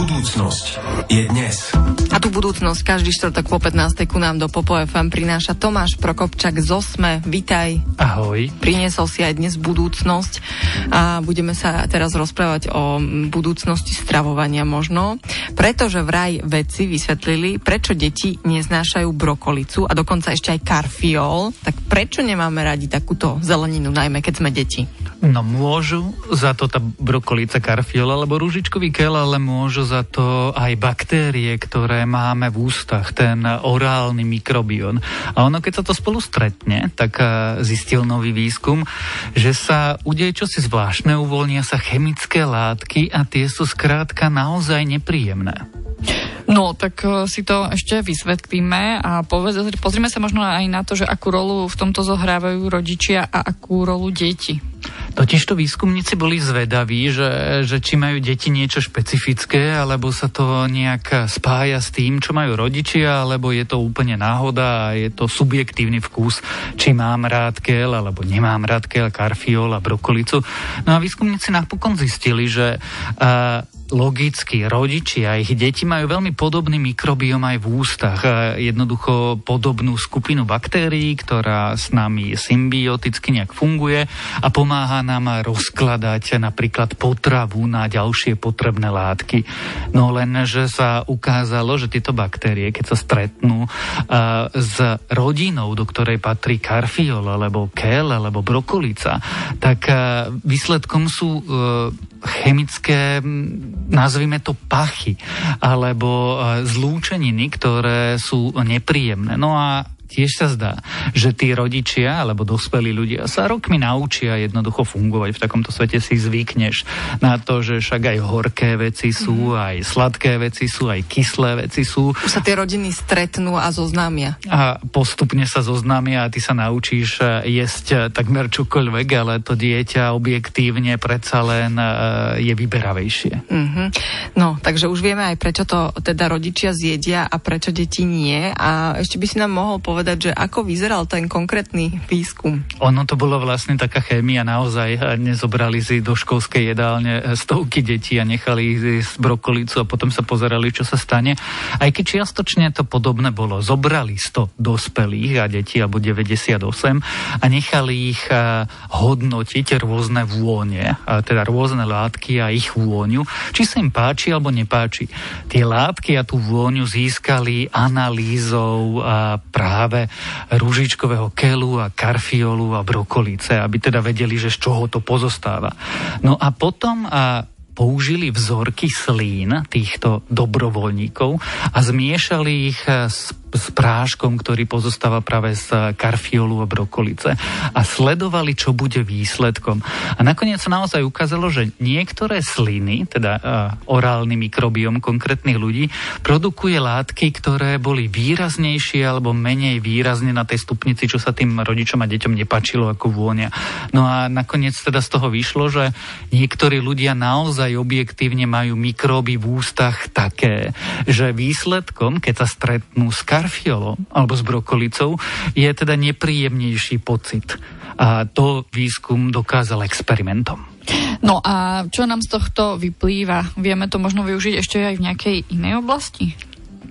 Budúcnosť je dnes. A tú budúcnosť každý štvrtok po 15. ku nám do Popo FM prináša Tomáš Prokopčak z Osme. Vitaj. Ahoj. Priniesol si aj dnes budúcnosť a budeme sa teraz rozprávať o budúcnosti stravovania možno, pretože vraj vedci vysvetlili, prečo deti neznášajú brokolicu a dokonca ešte aj karfiol. Tak prečo nemáme radi takúto zeleninu, najmä keď sme deti? No môžu za to tá brokolica, karfiol alebo rúžičkový kel, ale môžu za to aj baktérie, ktoré máme v ústach, ten orálny mikrobión. A ono, keď sa to spolu stretne, tak eh, zistil nový výskum, že sa udeje čosi zvláštne, uvoľnia sa chemické látky a tie sú skrátka naozaj nepríjemné. No, tak uh, si to ešte vysvetlíme a povedz, pozrime sa možno aj na to, že akú rolu v tomto zohrávajú rodičia a akú rolu deti. Totižto výskumníci boli zvedaví, že, že či majú deti niečo špecifické, alebo sa to nejak spája s tým, čo majú rodičia, alebo je to úplne náhoda a je to subjektívny vkus, či mám rád kel, alebo nemám rád kel, karfiol a brokolicu. No a výskumníci napokon zistili, že uh, logicky rodičia ich deti majú veľmi podobný mikrobióm aj v ústach. Jednoducho podobnú skupinu baktérií, ktorá s nami symbioticky nejak funguje a pomáha nám rozkladať napríklad potravu na ďalšie potrebné látky. No len, že sa ukázalo, že tieto baktérie, keď sa stretnú uh, s rodinou, do ktorej patrí karfiol, alebo kel, alebo brokolica, tak uh, výsledkom sú chemické, nazvime to pachy, alebo e, zlúčeniny, ktoré sú nepríjemné. No a tiež sa zdá, že tí rodičia alebo dospelí ľudia sa rokmi naučia jednoducho fungovať. V takomto svete si zvykneš na to, že však aj horké veci sú, mm. aj sladké veci sú, aj kyslé veci sú. Už sa tie rodiny stretnú a zoznámia. A postupne sa zoznámia a ty sa naučíš e, jesť e, takmer čokoľvek, ale to dieťa objektívne predsa len e, je vyberavejšie. Mm-hmm. No, takže už vieme aj prečo to teda rodičia zjedia a prečo deti nie. A ešte by si nám mohol povedať, povedať, že ako vyzeral ten konkrétny výskum? Ono to bolo vlastne taká chémia, naozaj nezobrali si do školskej jedálne stovky detí a nechali ich z brokolicu a potom sa pozerali, čo sa stane. Aj keď čiastočne to podobné bolo, zobrali 100 dospelých a detí, alebo 98 a nechali ich hodnotiť rôzne vône, teda rôzne látky a ich vôňu, či sa im páči alebo nepáči. Tie látky a tú vôňu získali analýzou práve práve rúžičkového kelu a karfiolu a brokolice, aby teda vedeli, že z čoho to pozostáva. No a potom a použili vzorky slín týchto dobrovoľníkov a zmiešali ich s s práškom, ktorý pozostáva práve z karfiolu a brokolice a sledovali, čo bude výsledkom. A nakoniec sa naozaj ukázalo, že niektoré sliny, teda orálny mikrobiom konkrétnych ľudí, produkuje látky, ktoré boli výraznejšie alebo menej výrazne na tej stupnici, čo sa tým rodičom a deťom nepačilo ako vôňa. No a nakoniec teda z toho vyšlo, že niektorí ľudia naozaj objektívne majú mikróby v ústach také, že výsledkom, keď sa stretnú s karfiolom alebo s brokolicou je teda nepríjemnejší pocit. A to výskum dokázal experimentom. No a čo nám z tohto vyplýva? Vieme to možno využiť ešte aj v nejakej inej oblasti?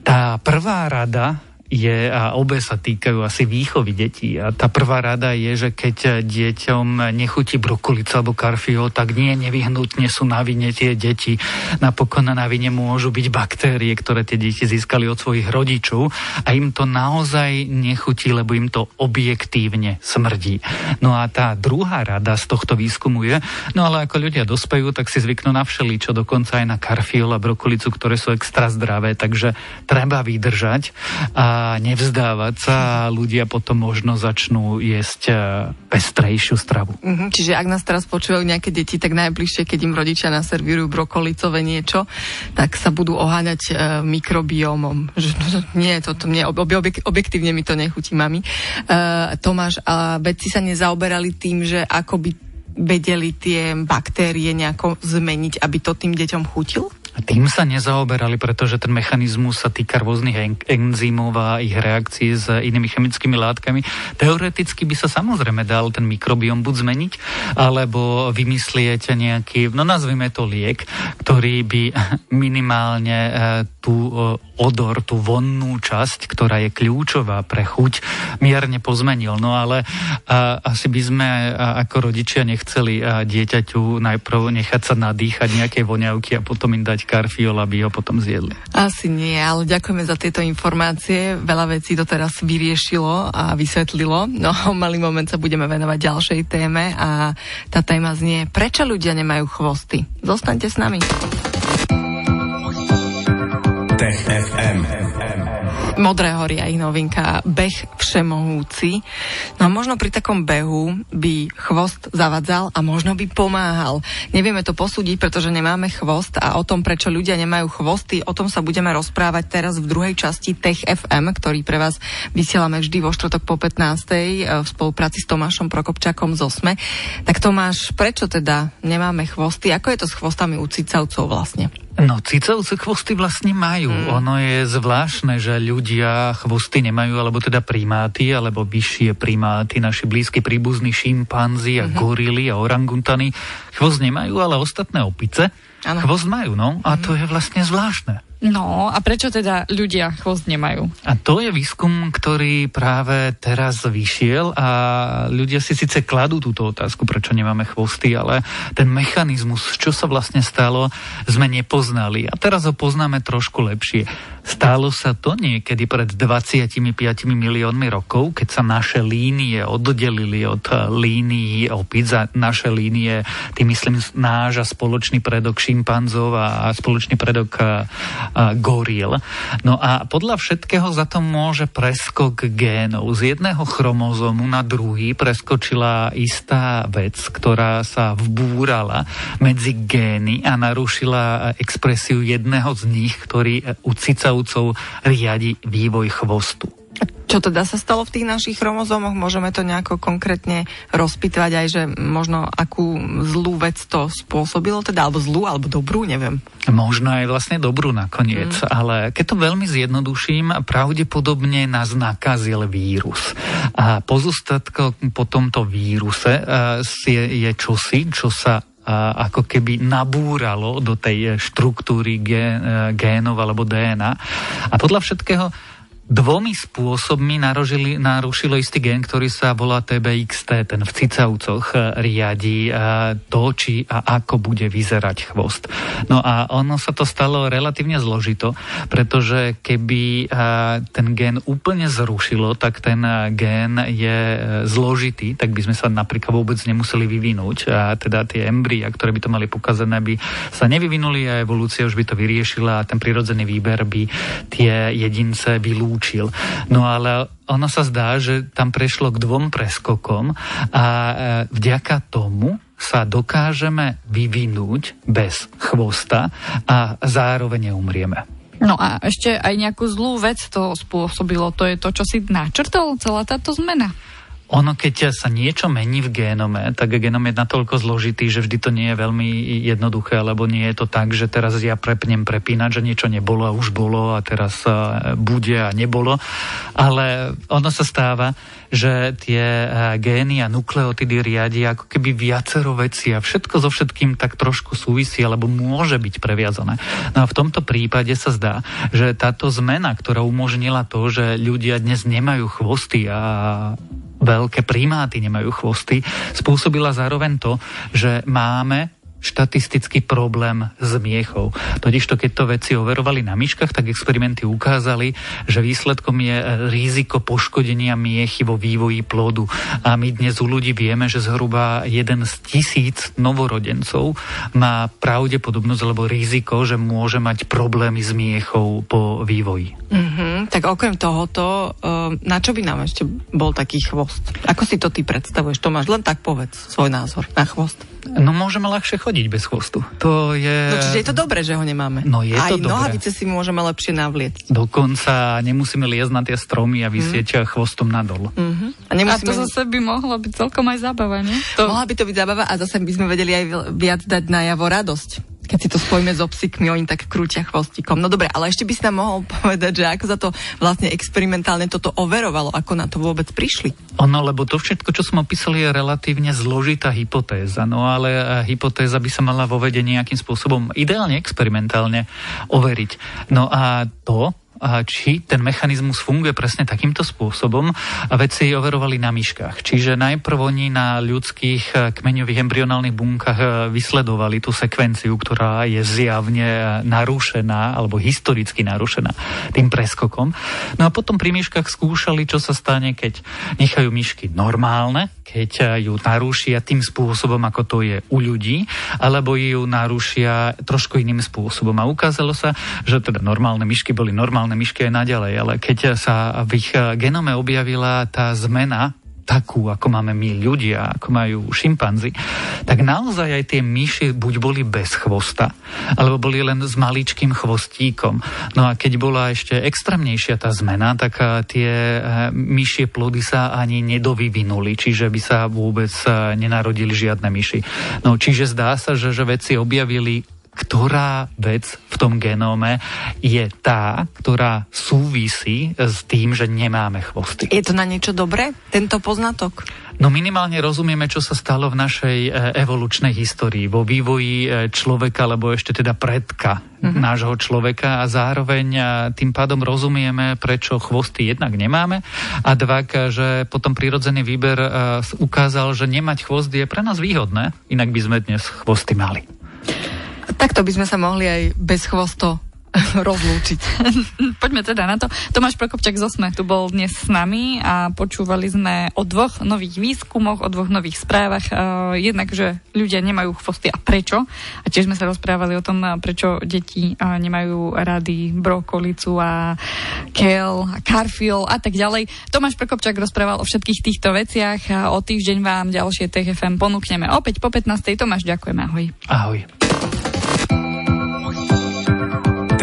Tá prvá rada je, a obe sa týkajú asi výchovy detí. A tá prvá rada je, že keď deťom nechutí brokolica alebo karfiol, tak nie nevyhnutne sú na vine tie deti. Napokon na vine môžu byť baktérie, ktoré tie deti získali od svojich rodičov a im to naozaj nechutí, lebo im to objektívne smrdí. No a tá druhá rada z tohto výskumu je, no ale ako ľudia dospejú, tak si zvyknú na všeličo, dokonca aj na karfiol a brokolicu, ktoré sú extra zdravé, takže treba vydržať. A nevzdávať sa a ľudia potom možno začnú jesť e, pestrejšiu stravu. Mm-hmm, čiže ak nás teraz počúvajú nejaké deti, tak najbližšie, keď im rodičia naservírujú brokolicové niečo, tak sa budú oháňať e, mikrobiómom. Že, že, nie, to, to mne, ob, objek, objektívne mi to nechutí, mami. E, Tomáš, a vedci sa nezaoberali tým, že ako by vedeli tie baktérie nejako zmeniť, aby to tým deťom chutil? Tým sa nezaoberali, pretože ten mechanizmus sa týka rôznych enzymov a ich reakcií s inými chemickými látkami. Teoreticky by sa samozrejme dal ten mikrobiom buď zmeniť, alebo vymyslieť nejaký, no nazvime to liek, ktorý by minimálne e, tú e, odor, tú vonnú časť, ktorá je kľúčová pre chuť, mierne pozmenil. No ale a, asi by sme a, ako rodičia nechceli a, dieťaťu najprv nechať sa nadýchať nejaké voňavky a potom im dať karfiol, aby ho potom zjedli. Asi nie, ale ďakujeme za tieto informácie. Veľa vecí to teraz vyriešilo a vysvetlilo. No, malý moment sa budeme venovať ďalšej téme a tá téma znie, prečo ľudia nemajú chvosty. Zostaňte s nami. Tech FM. Modré hory a ich novinka Beh všemohúci. No a možno pri takom behu by chvost zavadzal a možno by pomáhal. Nevieme to posúdiť, pretože nemáme chvost a o tom, prečo ľudia nemajú chvosty, o tom sa budeme rozprávať teraz v druhej časti Tech FM, ktorý pre vás vysielame vždy vo štvrtok po 15. v spolupráci s Tomášom Prokopčakom z Osme. Tak Tomáš, prečo teda nemáme chvosty? Ako je to s chvostami u cicavcov vlastne? No, cicavce chvosty vlastne majú. Mm. Ono je zvláštne, že ľudia chvosty nemajú, alebo teda primáty, alebo vyššie primáty, naši blízky príbuzní šimpanzi a mm-hmm. gorily a orangutany. Chvost nemajú, ale ostatné opice ano. chvost majú, no. A mm. to je vlastne zvláštne. No a prečo teda ľudia chvost nemajú? A to je výskum, ktorý práve teraz vyšiel a ľudia si síce kladú túto otázku, prečo nemáme chvosty, ale ten mechanizmus, čo sa vlastne stalo, sme nepoznali. A teraz ho poznáme trošku lepšie. Stalo sa to niekedy pred 25 miliónmi rokov, keď sa naše línie oddelili od línií opic a naše línie, tým myslím náš a spoločný predok šimpanzov a spoločný predok goril. No a podľa všetkého za to môže preskok génov. Z jedného chromozomu na druhý preskočila istá vec, ktorá sa vbúrala medzi gény a narušila expresiu jedného z nich, ktorý u cicavcov riadi vývoj chvostu. Čo teda sa stalo v tých našich chromozómoch? Môžeme to nejako konkrétne rozpýtvať aj, že možno akú zlú vec to spôsobilo, teda alebo zlú, alebo dobrú, neviem. Možno aj vlastne dobrú nakoniec, mm. ale keď to veľmi zjednoduším, pravdepodobne nás nakazil vírus. A pozostatko po tomto víruse je, je čosi, čo sa ako keby nabúralo do tej štruktúry génov alebo DNA. A podľa všetkého dvomi spôsobmi narušili, narušilo istý gen, ktorý sa volá TBXT, ten v cicavcoch eh, riadi eh, to, či a ako bude vyzerať chvost. No a ono sa to stalo relatívne zložito, pretože keby eh, ten gen úplne zrušilo, tak ten gen je zložitý, tak by sme sa napríklad vôbec nemuseli vyvinúť. A teda tie embria, ktoré by to mali pokazené, by sa nevyvinuli a evolúcia už by to vyriešila a ten prirodzený výber by tie jedince vylúčil učil. No ale ono sa zdá, že tam prešlo k dvom preskokom a e, vďaka tomu sa dokážeme vyvinúť bez chvosta a zároveň neumrieme. No a ešte aj nejakú zlú vec to spôsobilo. To je to, čo si načrtol, celá táto zmena. Ono, keď sa niečo mení v génome, tak genom je natoľko zložitý, že vždy to nie je veľmi jednoduché, lebo nie je to tak, že teraz ja prepnem prepínať, že niečo nebolo a už bolo a teraz bude a nebolo. Ale ono sa stáva, že tie gény a nukleotidy riadia ako keby viacero veci a všetko so všetkým tak trošku súvisí, alebo môže byť previazané. No a v tomto prípade sa zdá, že táto zmena, ktorá umožnila to, že ľudia dnes nemajú chvosty a veľké primáty nemajú chvosty, spôsobila zároveň to, že máme štatistický problém s miechou. Totižto, keď to veci overovali na myškách, tak experimenty ukázali, že výsledkom je e, riziko poškodenia miechy vo vývoji plodu. A my dnes u ľudí vieme, že zhruba jeden z tisíc novorodencov má pravdepodobnosť alebo riziko, že môže mať problémy s miechou po vývoji. Mm-hmm. Tak okrem tohoto, e, na čo by nám ešte bol taký chvost? Ako si to ty predstavuješ, Tomáš? Len tak povedz svoj názor na chvost. No môžeme ľahšie chodiť bez chvostu. To je... No čiže je to dobré, že ho nemáme. No je Aj to dobré. nohavice si môžeme lepšie navlieť. Dokonca nemusíme liezť na tie stromy a vysieť mm. chvostom nadol. Mm-hmm. A, nemusíme... a to zase by mohlo byť celkom aj zábava, nie? To... Mohla by to byť zábava a zase by sme vedeli aj viac dať najavo radosť keď si to spojíme s obsykmi, oni tak krútia chvostikom. No dobre, ale ešte by si nám mohol povedať, že ako sa to vlastne experimentálne toto overovalo, ako na to vôbec prišli. Ono, lebo to všetko, čo som opísal, je relatívne zložitá hypotéza. No ale e, hypotéza by sa mala vo vede nejakým spôsobom ideálne experimentálne overiť. No a to, či ten mechanizmus funguje presne takýmto spôsobom a vedci overovali na myškách. Čiže najprv oni na ľudských eh, kmeňových embryonálnych bunkách eh, vysledovali tú sekvenciu, ktorá je zjavne narušená alebo historicky narušená tým preskokom. No a potom pri myškách skúšali, čo sa stane, keď nechajú myšky normálne, keď eh, ju narušia tým spôsobom, ako to je u ľudí, alebo ju narušia trošku iným spôsobom. A ukázalo sa, že teda normálne myšky boli normálne normálne myšky aj naďalej, ale keď sa v ich eh, genome objavila tá zmena, takú, ako máme my ľudia, ako majú šimpanzi, tak naozaj aj tie myši buď boli bez chvosta, alebo boli len s maličkým chvostíkom. No a keď bola ešte extrémnejšia tá zmena, tak eh, tie eh, myšie plody sa ani nedovyvinuli, čiže by sa vôbec nenarodili žiadne myši. No čiže zdá sa, že, že vedci objavili ktorá vec v tom genóme je tá, ktorá súvisí s tým, že nemáme chvosty. Je to na niečo dobré, tento poznatok? No minimálne rozumieme, čo sa stalo v našej e, evolučnej histórii, vo vývoji e, človeka, alebo ešte teda predka mm-hmm. nášho človeka a zároveň e, tým pádom rozumieme, prečo chvosty jednak nemáme a dva, že potom prirodzený výber ukázal, že nemať chvost je pre nás výhodné, inak by sme dnes chvosty mali. Takto by sme sa mohli aj bez chvosto rozlúčiť. Poďme teda na to. Tomáš Prokopčak z Osme tu bol dnes s nami a počúvali sme o dvoch nových výskumoch, o dvoch nových správach. Uh, jednak, že ľudia nemajú chvosty a prečo. A tiež sme sa rozprávali o tom, prečo deti uh, nemajú rady brokolicu a kel, a karfiol a tak ďalej. Tomáš Prokopčak rozprával o všetkých týchto veciach a o týždeň vám ďalšie TFM ponúkneme opäť po 15. Tomáš, ďakujeme, ahoj. Ahoj.